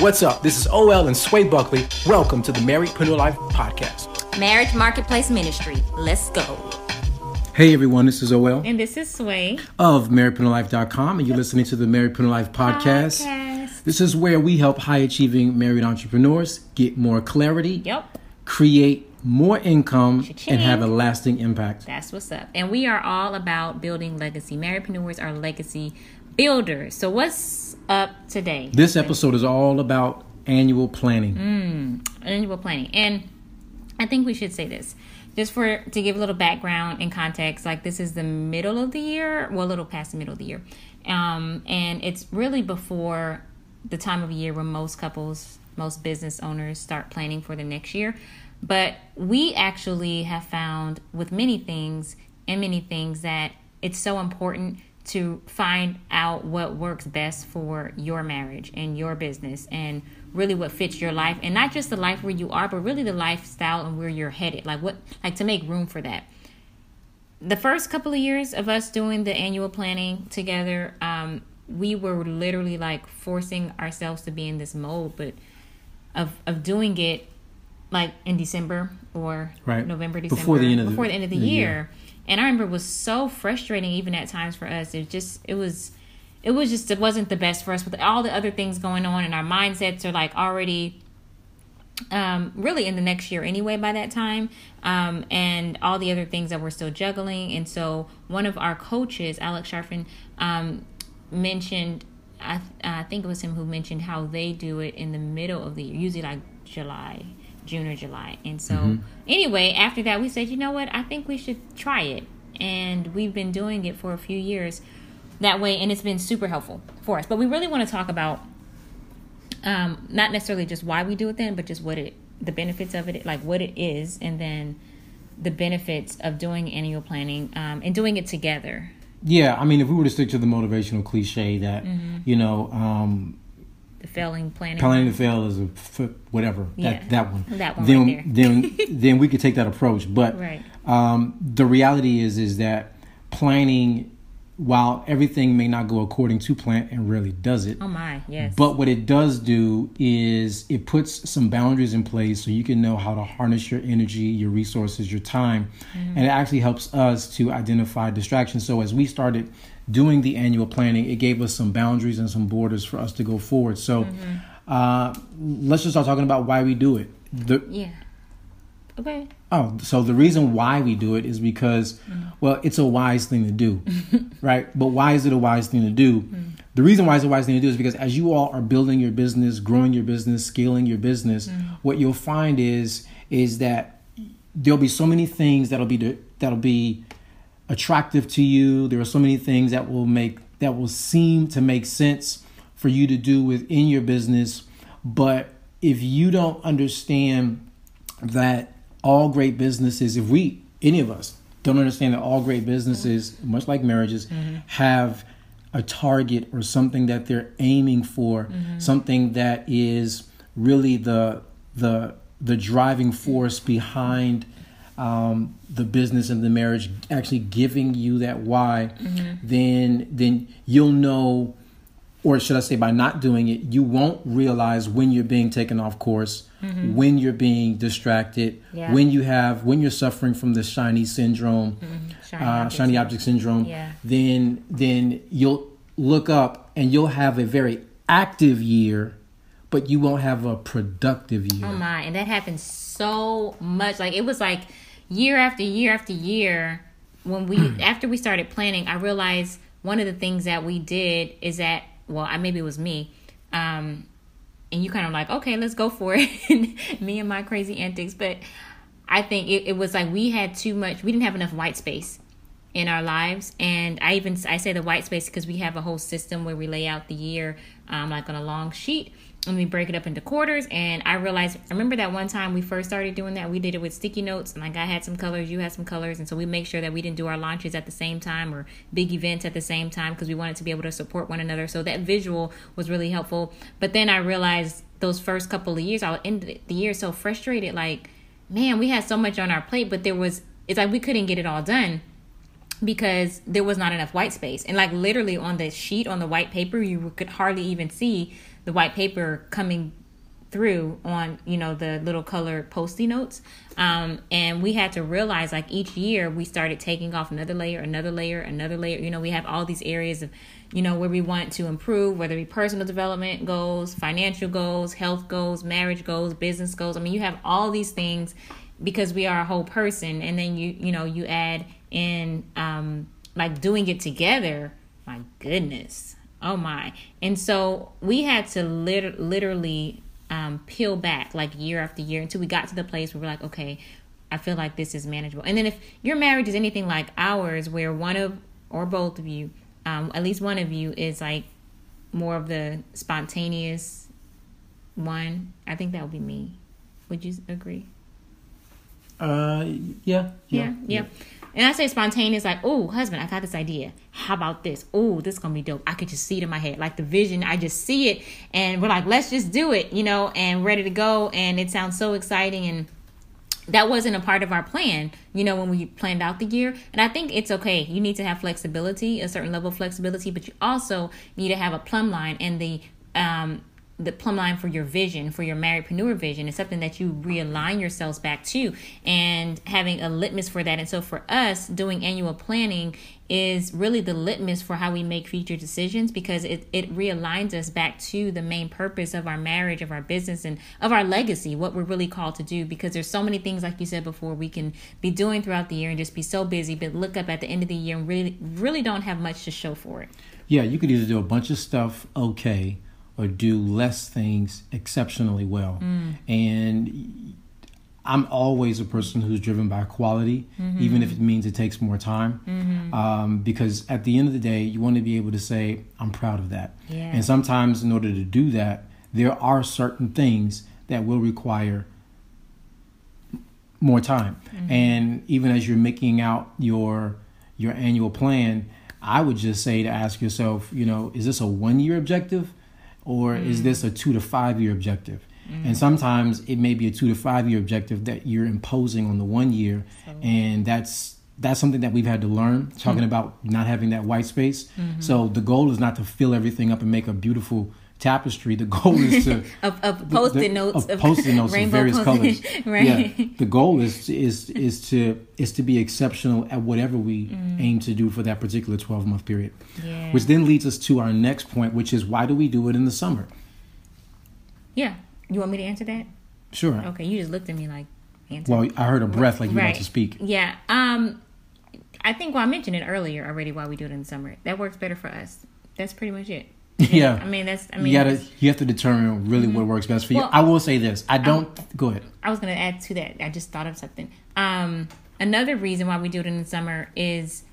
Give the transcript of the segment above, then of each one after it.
What's up? This is OL and Sway Buckley. Welcome to the Marriedpreneur Life Podcast. Marriage Marketplace Ministry. Let's go. Hey everyone, this is OL And this is Sway. of MarriedpreneurLife.com, and you're listening to the Marriedpreneur Life Podcast. Podcast. This is where we help high achieving married entrepreneurs get more clarity, Yep. create more income, Cha-ching. and have a lasting impact. That's what's up. And we are all about building legacy. Marriedpreneurs are legacy builders. So what's up today? This episode is all about annual planning. Mm. annual planning. And I think we should say this. Just for to give a little background and context, like this is the middle of the year, well, a little past the middle of the year, um, and it's really before the time of year where most couples, most business owners start planning for the next year. But we actually have found with many things and many things that it's so important to find out what works best for your marriage and your business and really what fits your life and not just the life where you are but really the lifestyle and where you're headed like what like to make room for that the first couple of years of us doing the annual planning together um, we were literally like forcing ourselves to be in this mode but of of doing it like in december or Right. november december Before the end of the- before the end of the, the year. year. And i remember it was so frustrating even at times for us. It just it was it was just it wasn't the best for us with all the other things going on and our mindsets are like already um, really in the next year anyway by that time. Um, and all the other things that we're still juggling. And so one of our coaches alex Charfen um, mentioned I, I think it was him who mentioned how they do it in the middle of the year usually like july june or july. And so anyway after that we said you know what? I think we should try it. And we've been doing it for a few years that way and it's been super helpful for us. But we really want to talk about um, not necessarily just why we do it then, but just what it, the benefits of it, like what it is, and then the benefits of doing annual planning um, and doing it together. Yeah, I mean, if we were to stick to the motivational cliche that, Mm-hmm. you know, um, The failing planning. planning to fail is a f- whatever Yeah, that that one. that one Then right then then we could take that approach. But Right. um, the reality is is that planning, while everything may not go according to plan, and rarely does it. Oh my, yes. But what it does do is it puts some boundaries in place so you can know how to harness your energy, your resources, your time. Mm-hmm. And it actually helps us to identify distractions. So as we started doing the annual planning, it gave us some boundaries and some borders for us to go forward. So Mm-hmm. uh, let's just start talking about why we do it. The, yeah. Okay. Oh, so the reason why we do it is because, mm. well, it's a wise thing to do, right? But why is it a wise thing to do? Mm. The reason why it's a wise thing to do is because as you all are building your business, growing your business, scaling your business, mm. what you'll find is is that there'll be so many things that'll be that'll be attractive to you. There are so many things that will make that will seem to make sense for you to do within your business, but if you don't understand that all great businesses, if we, any of us, don't understand that all great businesses, much like marriages, mm-hmm. have a target or something that they're aiming for, mm-hmm. something that is really the the the driving force behind um, the business and the marriage, actually giving you that why, mm-hmm. then then you'll know or should I say by not doing it, you won't realize when you're being taken off course, when you're being distracted, Yeah. when you have when you're suffering from the shiny syndrome, Shiny uh, object shiny syndrome. object syndrome. Yeah. Then then you'll look up and you'll have a very active year, but you won't have a productive year. Oh my, and that happened so much. Like it was like year after year after year when we after we started planning, I realized one of the things that we did is that well, I maybe it was me. Um and you kind of like, okay, let's go for it. me and my crazy antics, but I think it, it was like we had too much. We didn't have enough white space in our lives, and I even I say the white space because we have a whole system where we lay out the year, um, like on a long sheet, and we break it up into quarters. And I realized, remember that one time we first started doing that. We did it with sticky notes, and like I had some colors, you had some colors, and so we make sure that we didn't do our launches at the same time or big events at the same time because we wanted to be able to support one another. So that visual was really helpful. But then I realized those first couple of years, I ended the year so frustrated, like, man, we had so much on our plate, but there was, it's like we couldn't get it all done because there was not enough white space. And like literally on the sheet on the white paper, you could hardly even see the white paper coming through on you know the little colored posty notes. Um, and we had to realize like each year we started taking off another layer another layer another layer. You know we have all these areas of you know where we want to improve whether it be personal development goals financial goals health goals marriage goals business goals. I mean you have all these things because we are a whole person. And then you you know you add in um like doing it together my goodness Oh my. And so we had to lit- literally um, peel back like year after year until we got to the place where we're like, okay, I feel like this is manageable. And then if your marriage is anything like ours, where one of or both of you, um, at least one of you, is like more of the spontaneous one, I think that would be me. Would you agree? Uh, yeah, yeah, yeah. yeah. And I say spontaneous, like, oh, husband, I got this idea. How about this? Oh, this is gonna be dope. I could just see it in my head, like the vision. I just see it, and we're like, let's just do it, you know, and ready to go. And it sounds so exciting, and that wasn't a part of our plan, you know, when we planned out the year. And I think it's okay. You need to have flexibility, a certain level of flexibility, but you also need to have a plumb line and the um the plumb line for your vision, for your marriedpreneur vision, is something that you realign yourselves back to and having a litmus for that. And so for us, doing annual planning is really the litmus for how we make future decisions because it, it realigns us back to the main purpose of our marriage, of our business, and of our legacy, what we're really called to do. Because there's so many things, like you said before, we can be doing throughout the year and just be so busy, but look up at the end of the year and really, really don't have much to show for it. Yeah, you could either do a bunch of stuff okay or do less things exceptionally well. Mm. And I'm always a person who's driven by quality, mm-hmm. even if it means it takes more time. Mm-hmm. Um, because at the end of the day, you want to be able to say, I'm proud of that. Yeah. And sometimes, in order to do that, there are certain things that will require more time. Mm-hmm. And even as you're making out your your annual plan, I would just say to ask yourself, you know, is this a one year objective? Or mm. is this a two to five year objective? Mm. And sometimes it may be a two to five year objective that you're imposing on the one year, so. and that's that's something that we've had to learn. Talking mm-hmm. about not having that white space. Mm-hmm. So the goal is not to fill everything up and make a beautiful tapestry. The goal is to of, of post-it notes, of, post-it notes of various colors. right. Yeah. The goal is is is to is to be exceptional at whatever we mm. aim to do for that particular twelve month period. Yeah. Which then leads us to our next point, which is why do we do it in the summer? Yeah. You want me to answer that? Sure. Okay. You just looked at me like. Answer. Well, I heard a breath like you right. want to speak. Yeah. Um. I think well, I mentioned it earlier already. Why we do it in the summer? That works better for us. That's pretty much it. Yeah. I mean, that's. I mean, you gotta. You have to determine really mm-hmm. what works best for you. Well, I will say this. I don't. I, go ahead. I was gonna add to that. I just thought of something. Um, another reason why we do it in the summer is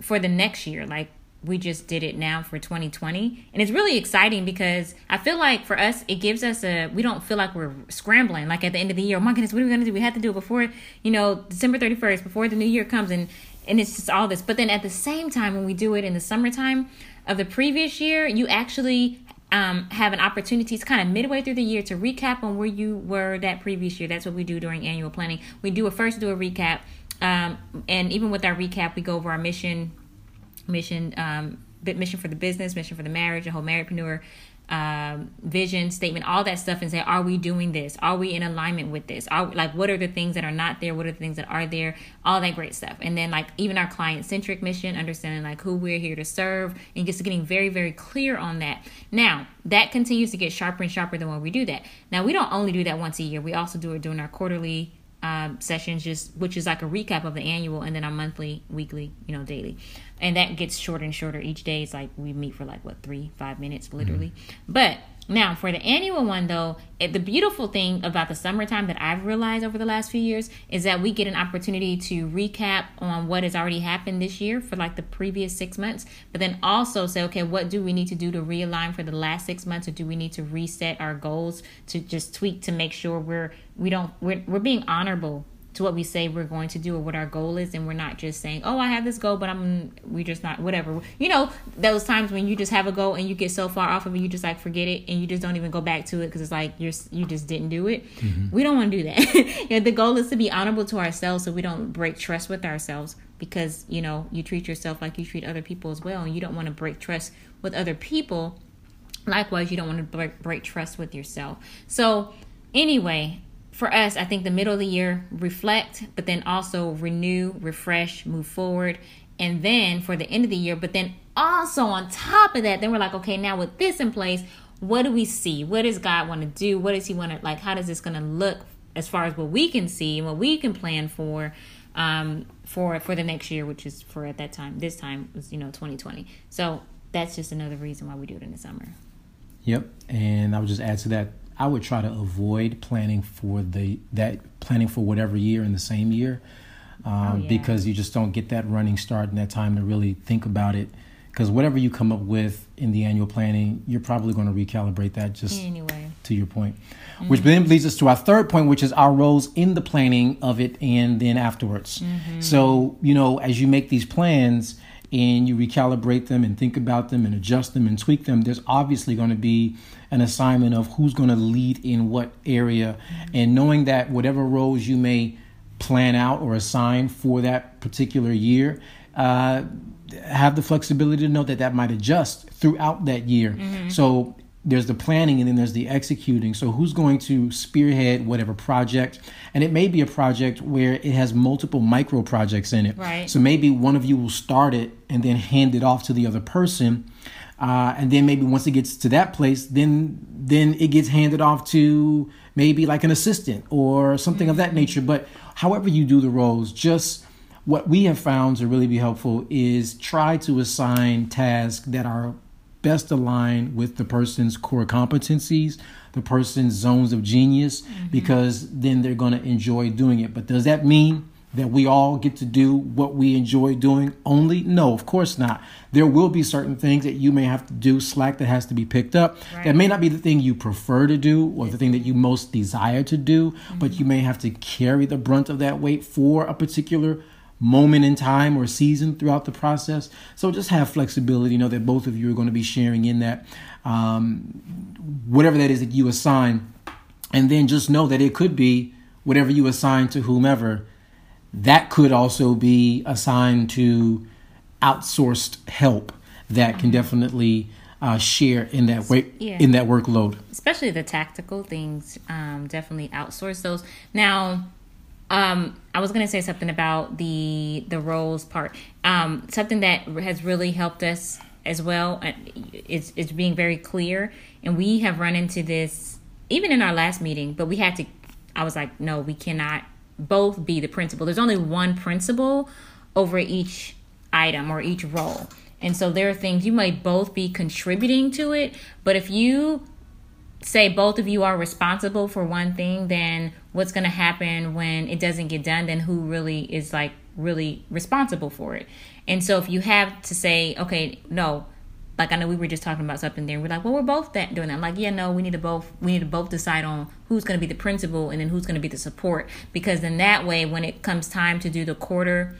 for the next year. Like we just did it now for 2020 and it's really exciting because i feel like for us it gives us a we don't feel like we're scrambling like at the end of the year oh my goodness what are we to do we have to do it before you know december 31st before the new year comes and and it's just all this but then at the same time when we do it in the summertime of the previous year, you actually um, have an opportunity to kind of midway through the year to recap on where you were that previous year. That's what we do during annual planning. We do a first do a recap, um, and even with our recap, we go over our mission, mission, um, mission for the business, mission for the marriage, the whole marriedpreneur um, vision statement, all that stuff, and say, are we doing this? Are we in alignment with this? Are like what are the things that are not there? What are the things that are there? All that great stuff. And then like even our client centric mission, understanding like who we're here to serve, and just getting very very clear on that. Now that continues to get sharper and sharper the more we do that. Now we don't only do that once a year. We also do it during our quarterly um, sessions, just which is like a recap of the annual, and then our monthly, weekly, you know, daily, and that gets shorter and shorter each day. It's like we meet for like what three, five minutes, literally. Mm-hmm. But Now, for the annual one, though, it, the beautiful thing about the summertime that I've realized over the last few years is that we get an opportunity to recap on what has already happened this year for like the previous six months, but then also say, okay, what do we need to do to realign for the last six months, or do we need to reset our goals to just tweak to make sure we're we don't we're, we're being honorable to what we say we're going to do or what our goal is and we're not just saying oh i have this goal but i'm we just not whatever. You know those times when you just have a goal and you get so far off of it you just like forget it and you just don't even go back to it because it's like you're you just didn't do it. Mm-hmm. we don't want to do that. Yeah, the goal is to be honorable to ourselves so we don't break trust with ourselves because you know you treat yourself like you treat other people as well and you don't want to break trust with other people. Likewise you don't want to break, break trust with yourself. So anyway for us, I think the middle of the year, reflect, but then also renew, refresh, move forward. And then for the end of the year, but then also on top of that, then we're like, okay, now with this in place, what do we see? What does God want to do? What does He want to like? How does this going to look as far as what we can see and what we can plan for? Um, for for the next year, which is for at that time, this time was you know 2020. So that's just another reason why we do it in the summer. Yep, and I would just add to that I would try to avoid planning for the that planning for whatever year in the same year, um, oh, yeah. because you just don't get that running start and that time to really think about it. Because whatever you come up with in the annual planning, you're probably going to recalibrate that. Just anyway, to your point, mm-hmm. which then leads us to our third point, which is our roles in the planning of it and then afterwards. Mm-hmm. So you know, as you make these plans and you recalibrate them and think about them and adjust them and tweak them, there's obviously going to be an assignment of who's going to lead in what area. And knowing that whatever roles you may plan out or assign for that particular year, uh, have the flexibility to know that that might adjust throughout that year. Mm-hmm. So there's the planning and then there's the executing. So who's going to spearhead whatever project? And it may be a project where it has multiple micro projects in it. Right. So maybe one of you will start it and then hand it off to the other person. Uh, and then maybe once it gets to that place, then then it gets handed off to maybe like an assistant or something mm-hmm. of that mm-hmm. nature. But however you do the roles, just what we have found to really be helpful is try to assign tasks that are best align with the person's core competencies, the person's zones of genius, mm-hmm. because then they're going to enjoy doing it. But does that mean that we all get to do what we enjoy doing only? No, of course not. There will be certain things that you may have to do, slack that has to be picked up. Right. That may not be the thing you prefer to do or the thing that you most desire to do, mm-hmm. but you may have to carry the brunt of that weight for a particular moment in time or season throughout the process. So just have flexibility. You know that both of you are going to be sharing in that, um, whatever that is that you assign, and then just know that it could be whatever you assign to whomever. That could also be assigned to outsourced help that can definitely uh, share in that way yeah. in that workload. Especially the tactical things, um, definitely outsource those. Now, um, I was gonna say something about the the roles part. Um, something that has really helped us as well is is being very clear, and we have run into this even in our last meeting. But we had to. I was like, no, we cannot both be the principal. There's only one principal over each item or each role. And so there are things you might both be contributing to it, but if you say both of you are responsible for one thing, then what's going to happen when it doesn't get done? Then who really is like really responsible for it? And so if you have to say, okay, no, like I know we were just talking about something there. We're like, well, we're both that doing that. I'm like, yeah, no, we need to both we need to both decide on who's going to be the principal and then who's going to be the support because then that way, when it comes time to do the quarter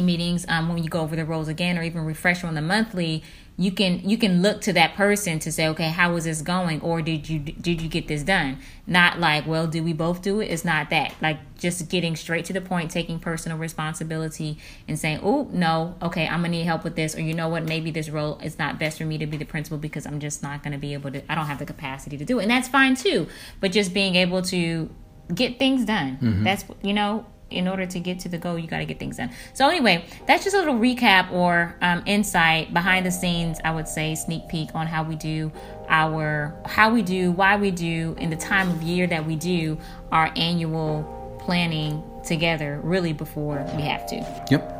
meetings, um, when you go over the roles again or even refresh on the monthly, you can you can look to that person to say okay how is this going? Or did you did you get this done? Not like well did we both do it? It's not that. Like just getting straight to the point taking personal responsibility and saying oh no okay i'm gonna need help with this or you know what? Maybe this role is not best for me to be the principal because i'm just not gonna be able to i don't have the capacity to do it. And that's fine too but just being able to get things done. Mm-hmm. that's you know in order to get to the goal, you got to get things done. So, anyway, that's just a little recap or um, insight behind the scenes, I would say, sneak peek on how we do our, how we do, why we do, in the time of year that we do our annual planning together, really before we have to. Yep.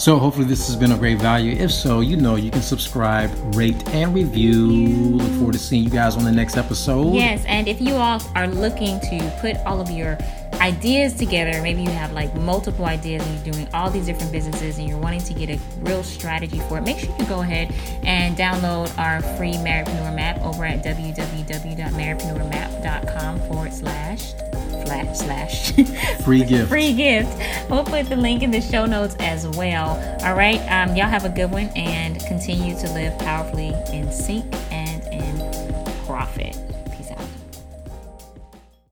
So hopefully this has been a great value. If so, you know you can subscribe, rate, and review. Look forward to seeing you guys on the next episode. Yes, and if you all are looking to put all of your ideas together, maybe you have like multiple ideas and you're doing all these different businesses and you're wanting to get a real strategy for it, make sure you go ahead and download our free Marriedpreneur map over at www.marriedpreneurmap.com forward slash flat slash free gift. free gift. We'll put the link in the show notes as well. All right. Um, y'all have a good one and continue to live powerfully in sync and in profit.